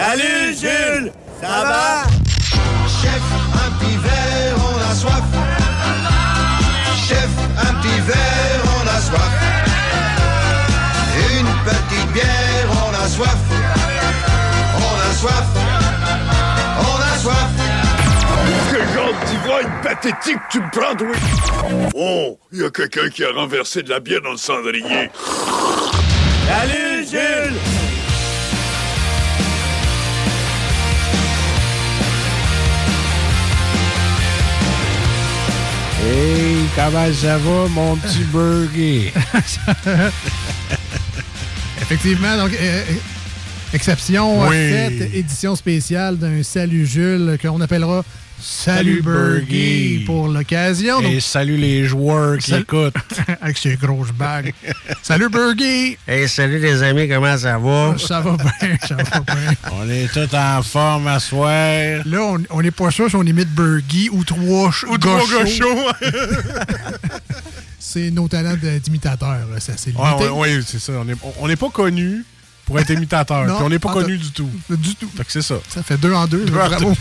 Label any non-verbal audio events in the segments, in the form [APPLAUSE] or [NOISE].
Salut Jules, ça va? Chef, un petit verre, on a soif. Chef, un petit verre, on a soif. Une petite bière, on a soif. On a soif. On a soif. Quel genre d'ivrogne pathétique tu me prends, oui? Oh, il y a quelqu'un qui a renversé de la bière dans le cendrier. Salut Jules! Hey, comment ça va, mon petit burger? [LAUGHS] Effectivement, donc, euh, euh, exception Oui. à cette édition spéciale d'un Salut Jules qu'on appellera Salut Burger. pour l'occasion. Et Donc, salut les joueurs qui Salut. écoutent. [LAUGHS] avec ses grosses bagues. [LAUGHS] Salut Burger! Hey, salut les amis, comment ça va? Ça va bien, [LAUGHS] ça va bien. On est tous en forme à soir. Là, on- on n'est pas sûr si on imite Burger ou trois, Ou trois. C'est nos talents d'imitateurs, là, ça c'est Ouais, limité. ouais, ouais, c'est ça. On n'est on pas connus pour être puis on n'est pas connus du tout. Du tout. Fait que c'est ça. Ça fait deux en deux. En deux.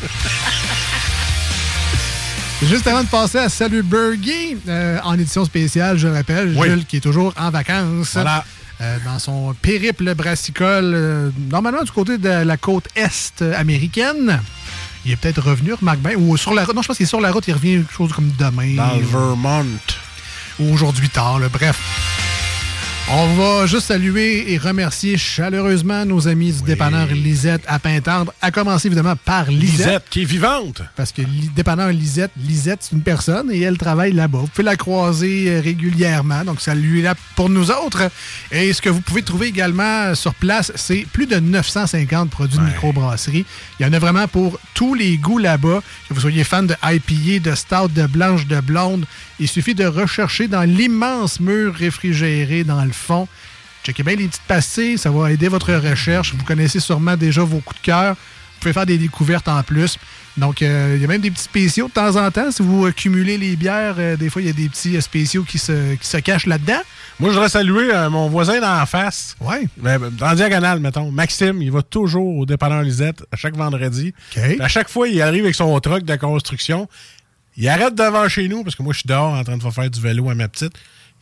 Juste avant de passer à Salut Burger, euh, en édition spéciale, je le rappelle, Oui. Jules qui est toujours en vacances. Voilà. euh, dans son périple brassicole, euh, normalement du côté de la côte est américaine. Il est peut-être revenu, remarque bien. Ou sur la route. Non, je pense qu'il est sur la route, il revient quelque chose comme demain. Dans le Vermont. Ou aujourd'hui tard, là. bref. On va juste saluer et remercier chaleureusement nos amis du dépanneur Lisette à Pintendre, à commencer évidemment par Lisette. Lisette, qui est vivante. Parce que dépanneur Lisette, Lisette, c'est une personne et elle travaille là-bas. Vous pouvez la croiser euh, régulièrement, donc ça lui est là pour nous autres. Et ce que vous pouvez trouver également sur place, c'est plus de 950 produits de microbrasserie. Il y en a vraiment pour tous les goûts là-bas. Que vous soyez fan de IPA, de stout, de blanche, de blonde, il suffit de rechercher dans l'immense mur réfrigéré dans le fond. Checkez bien les petites pastilles, ça va aider votre recherche. Vous connaissez sûrement déjà vos coups de cœur. Vous pouvez faire des découvertes en plus. Donc, euh, il y a même des petits spéciaux de temps en temps. Si vous cumulez les bières, euh, des fois, il y a des petits euh, spéciaux qui se, qui se cachent là-dedans. Moi, je voudrais saluer euh, mon voisin d'en face. Ouais. Ben, ben, diagonale, mettons. Maxime, il va toujours au dépanneur Lisette à chaque vendredi. OK. À chaque fois, il arrive avec son truck de construction. Il arrête devant chez nous parce que moi, je suis dehors en train de faire du vélo à ma petite.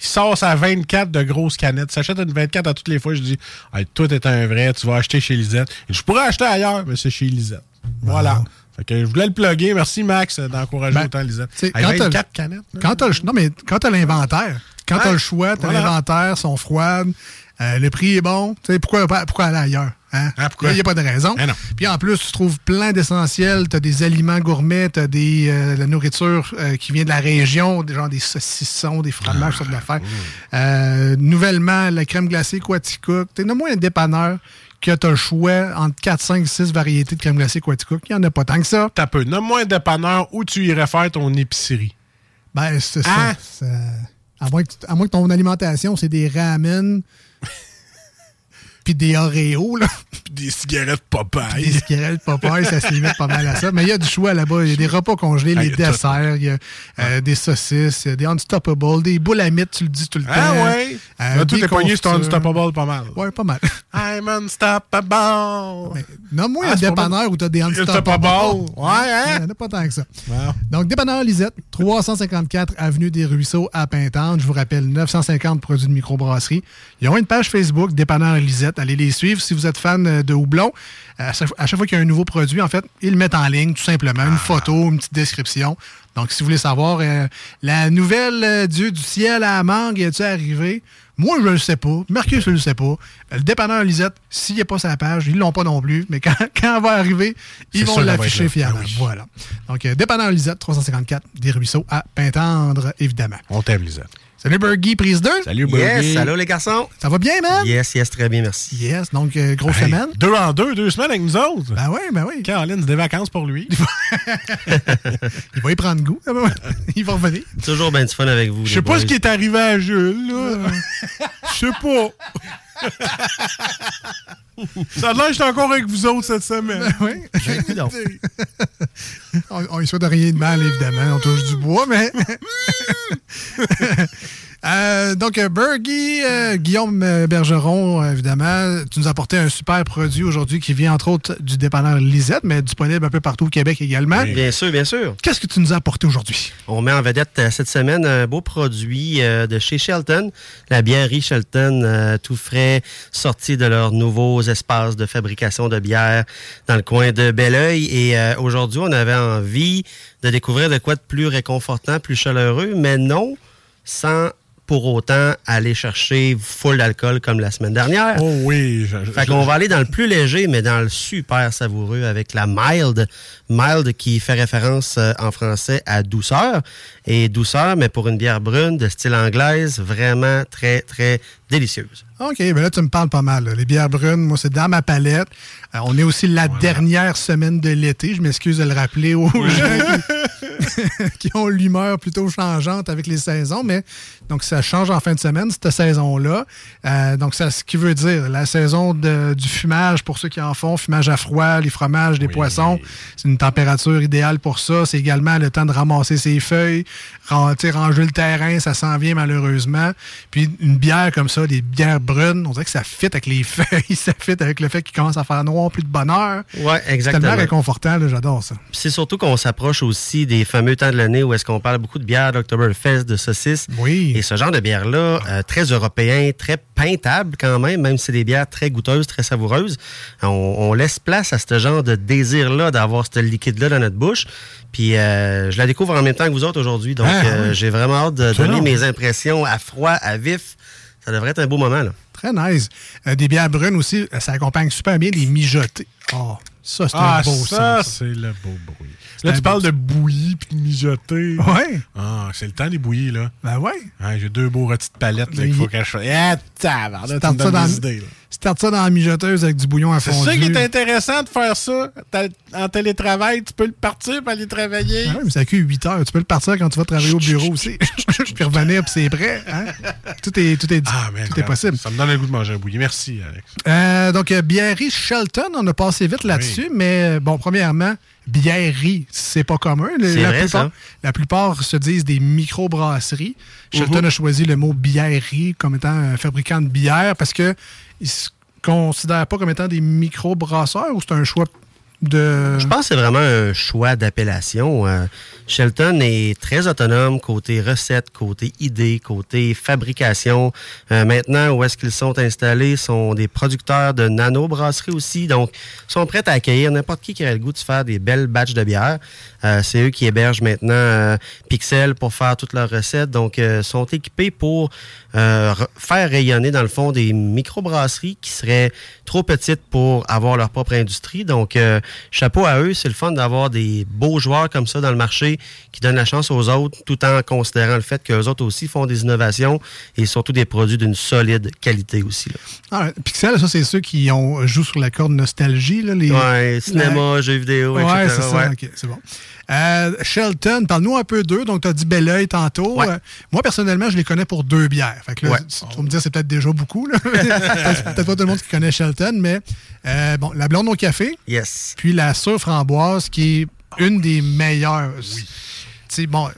Il sort sa 24 de grosses canettes. Il s'achète une 24 à toutes les fois. Je dis, hey, toi, t'es un vrai, tu vas acheter chez Lisette. Et je pourrais acheter ailleurs, mais c'est chez Lisette. Voilà. Fait que je voulais le plugger. Merci, Max, d'encourager Ben, autant Lisette. Hey, quand t'as- 24 canettes. là. Quand t'as le, non, mais quand t'as l'inventaire, quand Ouais. t'as le choix, t'as Voilà. l'inventaire, sont froides, euh, le prix est bon, tu sais, pourquoi, pourquoi aller ailleurs? Hein? Ah, pourquoi? Il n'y a pas de raison. Ah non. Puis en plus, tu trouves plein d'essentiels. Tu as des aliments gourmets, tu as des, euh, de la nourriture euh, qui vient de la région, des, genre des saucissons, des fromages, sortes d'affaires. Euh, nouvellement, la crème glacée Quaticook. Tu as moins un dépanneur que tu as le choix entre 4, 5, 6 variétés de crème glacée Quaticook. Il n'y en a pas tant que ça. T'as peu. Nomme-moi un dépanneur où tu irais faire ton épicerie? Ben, c'est Ah! ça. C'est- À moins, que, à moins que ton alimentation, c'est des ramen [LAUGHS] puis des Oreos, là. [LAUGHS] Puis Des cigarettes Popeye. Des cigarettes Popeye, ça se limite pas mal à ça. Mais il y a du choix là-bas. Il y a des repas congelés, Ah, les desserts, il y a euh, des saucisses, il y a des Unstoppable, des boules à mythes, tu le dis tout le temps. Ah ouais? Euh, Là, tout est pogné sur. Unstoppable pas mal. Ouais, pas mal. [LAUGHS] I'm unstoppable. Nomme-moi Ah, un c'est pas dépanneur où tu as des Unstoppable. Unstoppable. Ouais, hein? Il n'y en a pas tant que ça. Wow. Donc, dépanneur Lisette, 354 Avenue des Ruisseaux à Pintante. Je vous rappelle, 950 produits de microbrasserie. Ils ont une page Facebook, Dépanneur Lisette. Allez les suivre si vous êtes fan euh, de houblon. À chaque, à chaque fois qu'il y a un nouveau produit, en fait, ils le mettent en ligne, tout simplement. Une photo, une petite description. Donc, si vous voulez savoir, euh, la nouvelle euh, Dieu du ciel à la mangue, est-tu arrivé? Moi, je le sais pas. Marcus, je le sais pas. Euh, Le dépanneur Lisette, s'il n'est pas sa page, ils l'ont pas non plus. Mais quand, [LAUGHS] quand elle va arriver, ils vont l'afficher fièrement. Ah oui. Voilà. Donc, euh, dépanneur Lisette, 354 des Ruisseaux à Pintendre, évidemment. On t'aime, Lisette. Salut, Bergie, prise 2. Salut, Yes, Burgie. allô les garçons? Ça va bien, man? Yes, yes, très bien, merci. Yes. Donc, euh, grosse Hey, semaine. Deux en deux, deux semaines avec nous autres. Ben oui, ben oui. Caroline, c'est des vacances pour lui. [LAUGHS] Il va y prendre goût. [LAUGHS] Il va revenir. Toujours bien du fun avec vous. Je sais pas ce qui est arrivé à Jules, là. Je sais pas. [LAUGHS] [LAUGHS] Ça a l'air j'étais encore avec vous autres cette semaine. Oui. [LAUGHS] on, on y souhaite rien de mal, évidemment. On touche du bois, mais. [LAUGHS] Euh, donc, euh, Bergie, euh, Guillaume euh, Bergeron, évidemment, tu nous as apporté un super produit aujourd'hui qui vient entre autres du dépanneur Lisette, mais disponible un peu partout au Québec également. Bien sûr, bien sûr. Qu'est-ce que tu nous as apporté aujourd'hui? On met en vedette cette semaine un beau produit euh, de chez Shelton, la bièrerie Shelton, tout frais, sorti de leurs nouveaux espaces de fabrication de bière dans le coin de Belleuil. Et aujourd'hui, on avait envie de découvrir de quoi de plus réconfortant, plus chaleureux, mais non sans pour autant aller chercher full d'alcool comme la semaine dernière. Oh oui. je- je- Fait qu'on va aller dans le plus léger, mais dans le super savoureux avec la mild. Mild qui fait référence euh, en français à douceur. Et douceur, mais pour une bière brune de style anglaise, vraiment très, très délicieuse. OK, ben là, tu me parles pas mal. là. Les bières brunes, moi, c'est dans ma palette. Euh, on est aussi la dernière semaine de l'été. Je m'excuse de le rappeler aux gens qui, [LAUGHS] [LAUGHS] qui ont l'humeur plutôt changeante avec les saisons, mais donc ça change en fin de semaine, cette saison-là. Euh, donc, ça, ce qui veut dire la saison de- du fumage pour ceux qui en font, fumage à froid, les fromages, les poissons, c'est une température idéale pour ça. C'est également le temps de ramasser ses feuilles, ranger le terrain, ça s'en vient malheureusement. Puis une bière comme ça, des bières brunes, on dirait que ça fit avec les [LAUGHS] feuilles, ça fit avec le fait qu'il commence à faire noir, plus de bonheur. C'est exactement. tellement réconfortant, j'adore ça. Puis c'est surtout qu'on s'approche aussi des fameux temps de l'année où est-ce qu'on parle beaucoup de bières, d'Octoberfest, de saucisses. Oui. Et ce genre de bière-là, euh, très européen, très peintable quand même, même si c'est des bières très goûteuses, très savoureuses. On, on laisse place à ce genre de désir-là d'avoir ce liquide-là dans notre bouche. Puis euh, je la découvre en même temps que vous autres aujourd'hui. Donc Ah, euh, oui. j'ai vraiment hâte de donner mes impressions à froid, à vif. Ça devrait être un beau moment. Là. Très nice. Euh, des bières brunes aussi, euh, ça accompagne super bien des mijotés. Oh, ça, c'est Ah, un beau ça, son. ça. c'est le beau bruit. C'est Là, tu parles de bouillie puis de mijoter. Ouais. Ah, c'est le temps des bouillies, là. Ben ouais. J'ai deux beaux rôtis de palette là, qu'il faut que je fasse. Ah, tabarnak, tu me donnes dans, des idées, là. starte ça dans la mijoteuse avec du bouillon à C'est fondu. ça qui est intéressant de faire ça. En télétravail, tu peux le partir pour aller travailler. Ah ouais, mais ça cuit 8 heures. Tu peux le partir quand tu vas travailler au bureau aussi. [LAUGHS] puis revenir, puis c'est prêt. hein? Tout est, tout est, Ah, tout est possible. Ça me donne le goût de manger un bouilli. Merci, Alex. Euh, donc, bièrerie Shelton, on a passé vite là-dessus, mais bon, premièrement, bièrerie, c'est pas commun. Le- C'est la, vrai, plupart, ça. la plupart se disent des microbrasseries. Shelton Mhm. a choisi le mot bièrerie comme étant un fabricant de bière parce que ils se considèrent pas comme étant des microbrasseurs ou c'est un choix Je pense que c'est vraiment un choix d'appellation. Euh, Shelton est très autonome côté recette, côté idée, côté fabrication. Euh, maintenant, où est-ce qu'ils sont installés, sont des producteurs de nano-brasseries aussi. Donc, sont prêts à accueillir n'importe qui qui aurait le goût de faire des belles batches de bière. Euh, c'est eux qui hébergent maintenant euh, Pixel pour faire toutes leurs recettes. Donc, euh, sont équipés pour re- faire rayonner, dans le fond, des microbrasseries qui seraient trop petites pour avoir leur propre industrie. Donc, chapeau à eux. C'est le fun d'avoir des beaux joueurs comme ça dans le marché qui donnent la chance aux autres tout en considérant le fait qu'eux autres aussi font des innovations et surtout des produits d'une solide qualité aussi. Là. Ah, Pixel, ça, c'est ceux qui ont, jouent sur la corde nostalgie. Là, les... Ouais, cinéma, jeux vidéo, Ouais, etc. c'est ça. ouais. OK, c'est bon. Euh, Shelton, parle-nous un peu d'eux. Donc, tu as dit bel oeil tantôt. Ouais. Euh, moi, personnellement, je les connais pour deux bières. Fait que là, Ouais. tu vas me dire, c'est peut-être déjà beaucoup. [LAUGHS] peut-être pas tout le monde qui connaît Shelton, mais euh, bon, la blonde au café, Yes. puis la sur framboise, qui est une des meilleures. Tu sais, bon,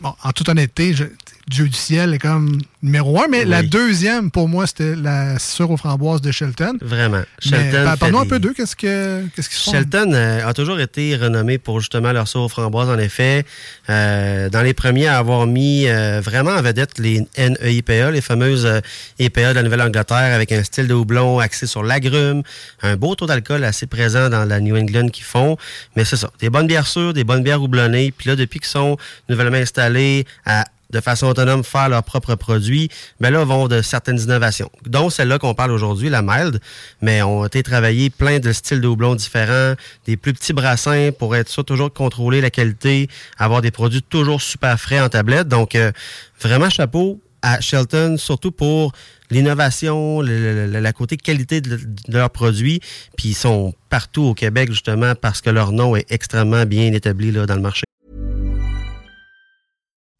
bon, en toute honnêteté, je- Dieu du ciel est comme numéro un, mais la deuxième, pour moi, c'était la sur aux framboises de Shelton. Vraiment. Shelton. par- fait Parle-nous un peu d'eux. Qu'est-ce que- qu'est-ce qu'ils font? Shelton euh, a toujours été renommé pour justement leur sauce aux framboises, en effet. Euh, dans les premiers à avoir mis euh, vraiment en vedette les NEIPA, les fameuses euh, EPA de la Nouvelle-Angleterre, avec un style de houblon axé sur l'agrume, un beau taux d'alcool assez présent dans la New England qu'ils font. Mais c'est ça, des bonnes bières sûres, des bonnes bières houblonnées. Puis là, depuis qu'ils sont nouvellement installés à de façon autonome faire leurs propres produits, ben là, vont de certaines innovations, dont celle-là qu'on parle aujourd'hui, la mild, mais ont été travaillés plein de styles de houblons différents, des plus petits brassins pour être sûr toujours contrôler la qualité, avoir des produits toujours super frais en tablette. Donc, euh, vraiment chapeau à Shelton, surtout pour l'innovation, la côté qualité de, de leurs produits, puis ils sont partout au Québec justement parce que leur nom est extrêmement bien établi là, dans le marché.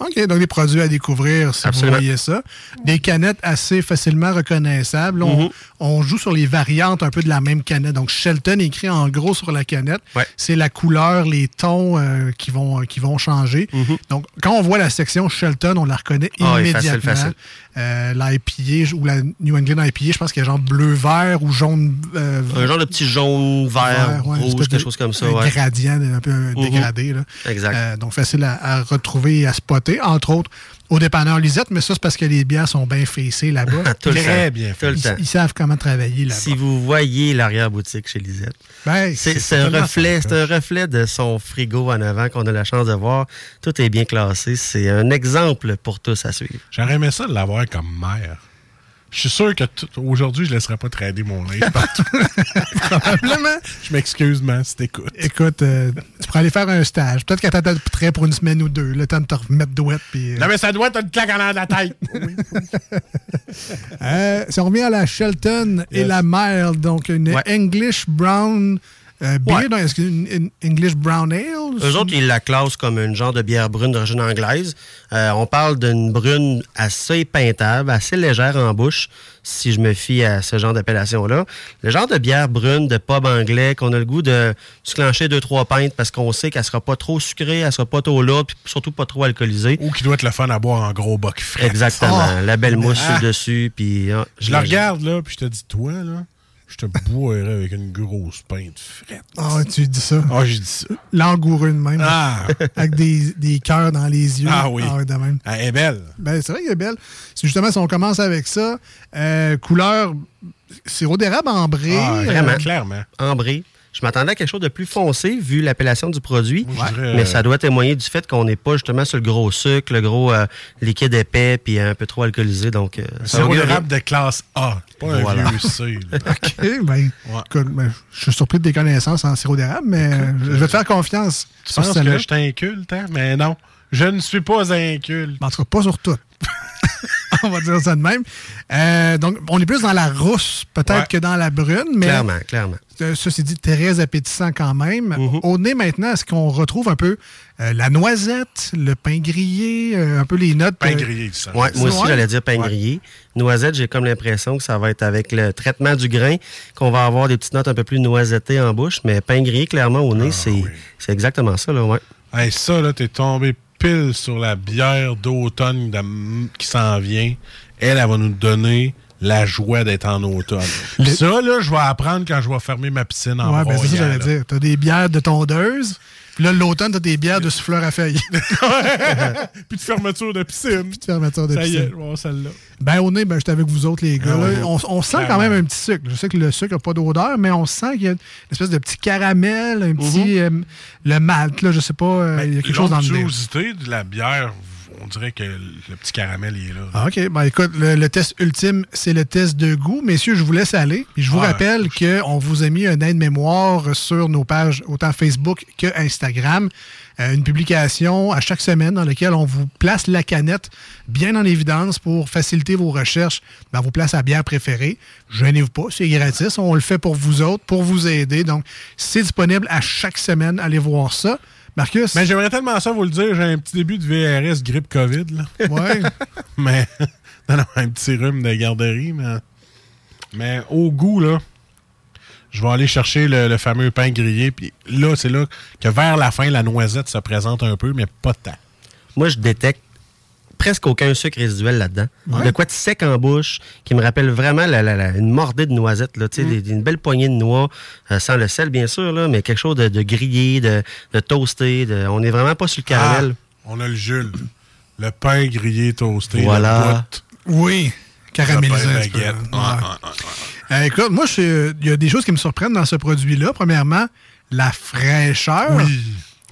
OK, donc des produits à découvrir si Absolument. vous voyez ça. Des canettes assez facilement reconnaissables. On, Mhm. on joue sur les variantes un peu de la même canette. Donc, Shelton écrit en gros sur la canette. Ouais. C'est la couleur, les tons euh, qui, vont, qui vont changer. Donc, quand on voit la section Shelton, on la reconnaît facile, facile. Euh, L'IPA ou la New England IPA, je pense qu'il y a genre bleu-vert ou jaune... euh, Un genre de petit jaune, vert, vert, ouais, une rouge, quelque de- chose comme ça. Un ouais. gradient, un peu un Mhm. dégradé. Là. Exact. Euh, donc, facile à, à retrouver et à spotter, entre autres, au dépanneur Lisette, mais ça, c'est parce que les bières sont bien fessées là-bas. [LAUGHS] Très temps. bien Tout le ils, temps. ils savent comment travailler là-bas. Si vous voyez l'arrière-boutique chez Lisette, Ben, c'est un reflet, un reflet de son frigo en avant qu'on a la chance de voir. Tout est bien classé. C'est un exemple pour tous à suivre. J'aurais aimé ça de l'avoir comme mère. Je suis sûr que aujourd'hui, je ne laisserai pas trader mon linge partout. [LAUGHS] Probablement. je m'excuse, man, si t'écoutes. Écoute, euh, tu pourrais aller faire un stage. Peut-être qu'elle prêt pour une semaine ou deux. Le temps de te remettre douette. Puis, euh, Non, mais ça doit être une claque en l'air de la tête. [LAUGHS] Euh, si on revient à la Shelton et la Mild, donc une Ouais. English Brown euh, beer, Ouais. non, est-ce qu'une une English Brown Ale? Eux autres, ils la classent comme une genre de bière brune d'origine anglaise. Euh, on parle d'une brune assez peintable, assez légère en bouche, si je me fie à ce genre d'appellation-là. Le genre de bière brune de pub anglais qu'on a le goût de se clencher deux, trois pintes parce qu'on sait qu'elle sera pas trop sucrée, elle sera pas trop lourde, puis surtout pas trop alcoolisée. Ou qui doit être le fun à boire en gros boc frais. Exactement. Oh. la belle mousse Ah. sur le dessus, puis... ah, Je la regarde, là, puis je te dis, toi, là, je te boirais avec une grosse pinte frette. Ah, tu dis ça? Ah, j'ai dit ça. Langoureux de même. Ah, Avec des, des cœurs dans les yeux. Ah oui. ouais, de même. elle est belle. Ben, c'est vrai qu'elle est belle. C'est justement, si on commence avec ça, euh, couleur sirop d'érable ambré. Ah, euh, vraiment. Clairement. ambré. Je m'attendais à quelque chose de plus foncé vu l'appellation du produit, Moi, je dirais, mais euh, ça doit témoigner du fait qu'on n'est pas justement sur le gros sucre, le gros euh, liquide épais puis un peu trop alcoolisé. Donc, euh, C'est un rap de classe A. Pas un Voilà. vieux C. [LAUGHS] OK, ben, écoute, ben, je suis surpris de tes connaissances en sirop d'érable, mais euh, je vais te faire confiance Tu penses que je t'inculte, hein? Mais non. Je ne suis pas inculte. En tout cas, pas sur tout. [LAUGHS] [LAUGHS] on va dire ça de même. Euh, donc, on est plus dans la rousse, peut-être, Ouais. que dans la brune, mais. Clairement, clairement. Euh, Ceci dit, très appétissant quand même. Mm-hmm. Au nez, maintenant, est-ce qu'on retrouve un peu euh, la noisette, le pain grillé, euh, un peu les notes? Pain grillé, ça. Ouais, moi aussi, j'allais dire pain Ouais. grillé. Noisette, j'ai comme l'impression que ça va être avec le traitement du grain qu'on va avoir des petites notes un peu plus noisettées en bouche. Mais pain grillé, clairement, au nez, Ah, c'est oui. exactement ça. Là, ouais. Hey, ça, là, t'es tombé pile sur la bière d'automne qui s'en vient. Elle, elle va nous donner la joie d'être en automne. Ça, là, je vais apprendre quand je vais fermer ma piscine en Ouais, ben c'est ça j'allais dire. T'as des bières de tondeuse, puis là, l'automne, t'as des bières de souffleur à feuilles. [LAUGHS] Puis de fermeture de piscine. Puis de fermeture de Ça y est, piscine. celle-là. Ben, au nez, ben, j'étais avec vous autres, les gars. Ah on, on sent quand même un petit sucre. Je sais que le sucre n'a pas d'odeur, mais on sent qu'il y a une espèce de petit caramel, un petit. euh, le malt, là, je sais pas. euh, il y a quelque chose dans le nez. L'onctuosité de la bière, on dirait que le petit caramel, il est là. Ah, OK. Ben, écoute, le, le test ultime, c'est le test de goût. Messieurs, je vous laisse aller. Je vous Ah, rappelle qu'on vous a mis un aide-mémoire sur nos pages, autant Facebook que Instagram. Euh, une publication à chaque semaine dans laquelle on vous place la canette bien en évidence pour faciliter vos recherches dans vos places à bière préférées. Gênez-vous pas, c'est gratis. On le fait pour vous autres, pour vous aider. Donc, c'est disponible à chaque semaine. Allez voir ça. Marcus? Mais j'aimerais tellement ça vous le dire, j'ai un petit début de VRS grippe COVID, là. Ouais. [LAUGHS] mais, [LAUGHS] non, non, un petit rhume de garderie, mais, mais au goût, là, je vais aller chercher le, le fameux pain grillé, puis là, c'est là que vers la fin, la noisette se présente un peu, mais pas tant. Moi, je détecte presque aucun sucre résiduel là-dedans. Ouais. De quoi de sec en bouche, qui me rappelle vraiment la- la- la- une mordée de noisette, là, tu sais, des- une belle poignée de noix, euh, sans le sel, bien sûr, là, mais quelque chose de, de grillé, de, de toasté. de- on n'est vraiment pas sur le caramel. Ah, on a le Jules. Le pain grillé toasté. Voilà. Oui, caramélisé. Ouais, Ouais. Euh, écoute, moi, je- il y a des choses qui me surprennent dans ce produit-là. Premièrement, la fraîcheur. Oui.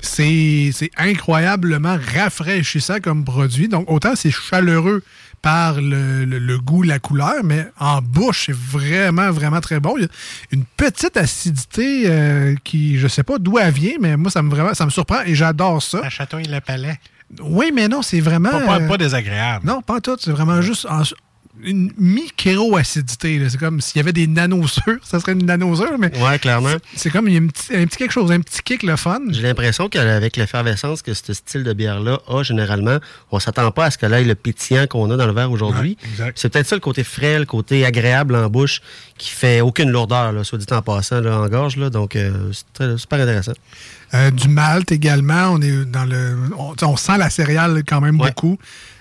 C'est c'est incroyablement rafraîchissant comme produit. Donc, autant c'est chaleureux par le, le- le goût, la couleur, mais en bouche, c'est vraiment, vraiment très bon. Il y a une petite acidité euh, qui, je sais pas d'où elle vient, mais moi, ça me, vraiment, ça me surprend et j'adore ça. La chatouille le palais. Oui, mais non, c'est vraiment... Pas, pas- euh, pas désagréable. non, pas tout. C'est vraiment juste en- une micro-acidité. C'est comme s'il y avait des nanosures. Ça serait une nanosure, mais Ouais, clairement. c'est comme il y a un petit, un petit quelque chose, un petit kick le fun. J'ai l'impression qu'avec l'effervescence que ce style de bière-là a généralement, on s'attend pas à ce que là, le pétillant qu'on a dans le verre aujourd'hui. Ouais, c'est peut-être ça le côté frais, le côté agréable en bouche, qui fait aucune lourdeur, là, soit dit en passant, là, en gorge. Là, donc, euh, c'est très- super intéressant. Euh, du malt également. On est dans le. On, sent la céréale quand même Ouais. beaucoup.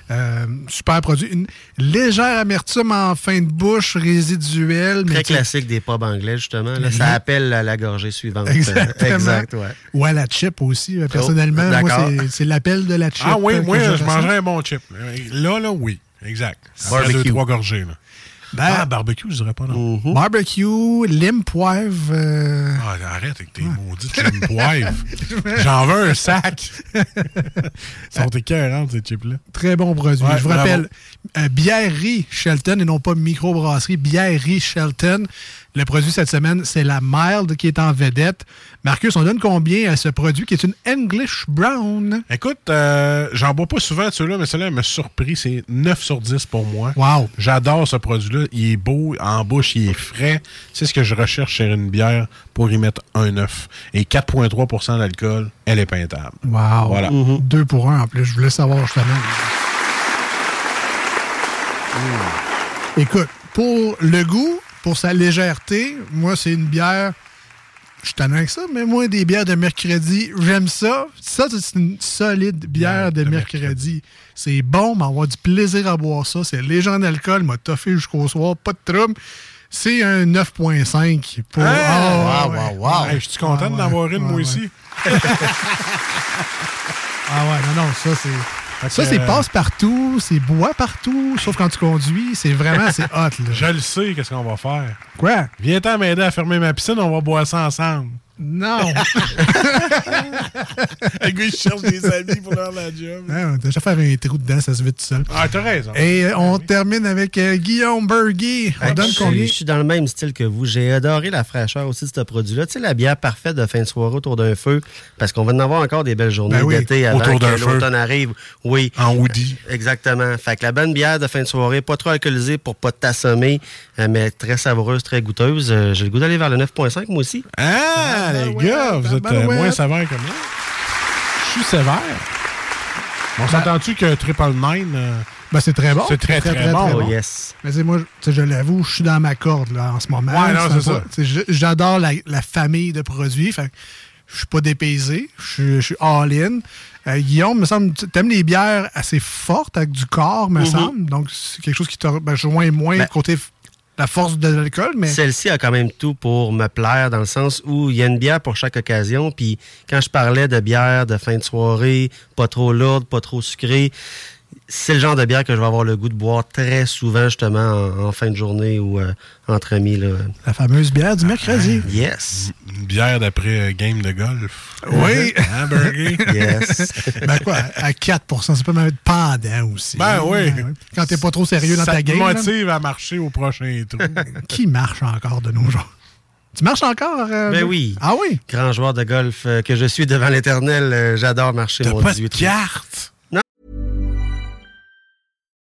Euh, super produit. Une légère amertume en fin de bouche résiduelle. mais Très classique des pubs anglais, justement. Là, ça appelle la, la gorgée suivante. Exactement. [LAUGHS] exact, ouais. Ou à la chip aussi. euh, Personnellement, moi, d'accord. c'est- l'appel de la chip. Ah oui, moi, je mangerais un bon chip. Là, là, oui. Exact. Après Barbecue. deux, trois gorgées. Là. Ben, ah, barbecue, je dirais pas non. Mm-hmm. Barbecue, lime poivre. euh, Ah, arrête avec tes maudites limes poivre. [LAUGHS] J'en veux un sac. [LAUGHS] Ils sont écœurants, ces chips-là. Très bon produit. Ouais, Je vous rappelle, euh, Bièrerie Shelton et non pas microbrasserie, Bièrerie Shelton. Le produit cette semaine, c'est la Mild qui est en vedette. Marcus, on donne combien à ce produit qui est une English Brown? Écoute, euh, j'en bois pas souvent de ceux-là, mais celui-là m'a surpris. C'est 9 sur 10 pour moi. Wow! J'adore ce produit-là. Il est beau, en bouche, il est frais. C'est ce que je recherche chez une bière pour y mettre un 9. Et 4,3% d'alcool, elle est peintable. Wow! Voilà. Deux pour un en plus. Je voulais savoir justement. Écoute, pour le goût, pour sa légèreté, moi, c'est une bière. Je suis avec ça, mais moi, des bières de mercredi, j'aime ça. Ça, c'est une solide bière de, de mercredi. C'est bon, mais on va avoir du plaisir à boire ça. C'est léger en alcool, m'a toffé jusqu'au soir, pas de trouble. C'est un 9.5 pour. Hey! Ah, Wow, ouais. wow, wow. Hey, je suis content Ah, d'en avoir une, ouais, moi ouais. aussi. Ah ouais, non, non, ça c'est. Ça, c'est euh, passe partout, c'est bois partout, sauf quand tu conduis. C'est vraiment, c'est hot, là. [LAUGHS] Je le sais, qu'est-ce qu'on va faire. Quoi? Viens-t'en m'aider à fermer ma piscine, on va boire ça ensemble. Non. Le gars, il cherche des amis pour leur la job. Ouais, on va déjà faire un trou dedans, ça se vide tout seul. Ah, t'as raison. Et euh, on termine avec euh, Guillaume Bergy. On donne je, suis- combien? je suis dans le même style que vous. J'ai adoré la fraîcheur aussi de ce produit-là. Tu sais, la bière parfaite de fin de soirée autour d'un feu, parce qu'on va en avoir encore des belles journées Ben oui, d'été avant autour que d'un feu. l'automne arrive. Oui. En hoodie. Exactement. Fait que la bonne bière de fin de soirée, pas trop alcoolisée pour pas t'assommer, euh, mais très savoureuse, très goûteuse. Euh, J'ai le goût d'aller vers le 9.5 moi aussi. Ah, les gars, vous êtes euh, tabarouette. moins sévères que moi. Je suis sévère. On s'entend-tu que Triple Nine... euh, Ben, c'est très bon. C'est très, très, bon. Yes. Mais sais, moi, je l'avoue, je suis dans ma corde là, en ce moment. Ouais, non, c'est ça. J'adore la, la famille de produits. Fait je suis pas dépaysé. Je suis- all-in. Euh, Guillaume, me semble, tu aimes les bières assez fortes avec du corps, me Mhm. semble. Donc, c'est quelque chose qui te ben, rejoint moins Ben, côté la force de l'alcool, mais Celle-ci a quand même tout pour me plaire dans le sens où il y a une bière pour chaque occasion. Puis quand je parlais de bière de fin de soirée, pas trop lourde, pas trop sucrée, c'est le genre de bière que je vais avoir le goût de boire très souvent justement en, en fin de journée ou euh, entre amis. Là. la fameuse bière du mercredi. Yes. Une bière d'après euh, game de golf. Oui. [LAUGHS] Hein, Bergy? [LAUGHS] Yes. ben quoi, à 4% ça peut même être pendant aussi. Ben oui. Quand t'es pas trop sérieux dans Ça ta te game. là. motive à marcher au prochain trou. [LAUGHS] Qui marche encore de nos jours? Tu marches encore? euh, Ben oui. Ah oui? Grand joueur de golf euh, que je suis devant l'éternel, euh, j'adore marcher T'as mon pas 18 de carte?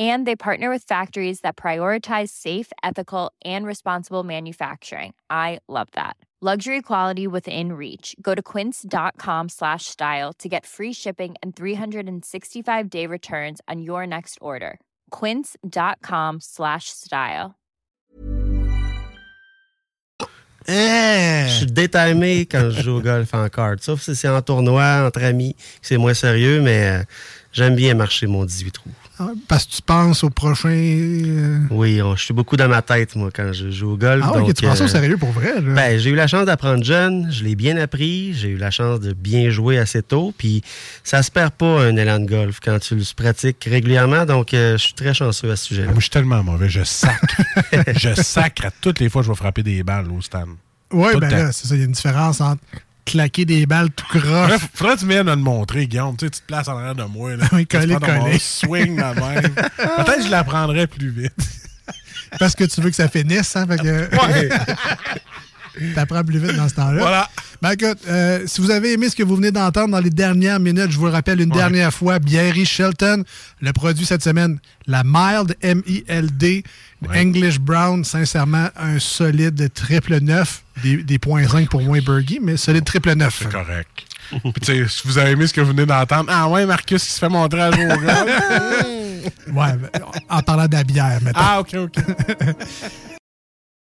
And they partner with factories that prioritize safe, ethical, and responsible manufacturing. I love that. Luxury quality within reach. Go to quince.com slash style to get free shipping and 365 day returns on your next order. Quince.com slash style. Eh! Je suis détimé quand je joue au golf en carte. Sauf si c'est en tournoi, entre amis, c'est moins sérieux, mais euh, j'aime bien marcher mon 18 trous. Ah, Parce que tu penses au prochain. euh, Oui, on- je suis beaucoup dans ma tête, moi, quand je joue au golf. Ah, donc, tu prends ça au euh, sérieux pour vrai. là. Ben, j'ai eu la chance d'apprendre jeune, je l'ai bien appris, j'ai eu la chance de bien jouer assez tôt, puis ça se perd pas un élan de golf quand tu le pratiques régulièrement, donc euh, je suis très chanceux à ce sujet-là. Moi, je suis tellement mauvais. Je sacre. [LAUGHS] je sacre à toutes les fois que je vais frapper des balles au stand. Oui, ben là, c'est ça. Il y a une différence entre claquer des balles tout croche. faudrait que tu viennes de le montrer, Guillaume. Tu sais, tu te places en arrière de moi. Là. [LAUGHS] Oui, collé, collé. swing de même. [LAUGHS] Peut-être que je l'apprendrais plus vite. [LAUGHS] Parce que tu veux que ça finisse, hein? Fait que... Ouais. T'apprends plus vite dans ce temps-là. Voilà. Ben écoute, euh, si vous avez aimé ce que vous venez d'entendre dans les dernières minutes, je vous le rappelle une Ouais. dernière fois, Bièrerie Shelton, le produit cette semaine, la Mild, M-I-L-D, English Brown, sincèrement, un solide triple neuf, des, des points 5 pour moins Burgie, mais solide triple neuf. C'est correct. [LAUGHS] Puis, tu sais, si vous avez aimé ce que vous venez d'entendre, ah ouais, Marcus qui se fait montrer à jour. [LAUGHS] Ouais, en parlant de la bière, maintenant. ah, ok, ok. [LAUGHS]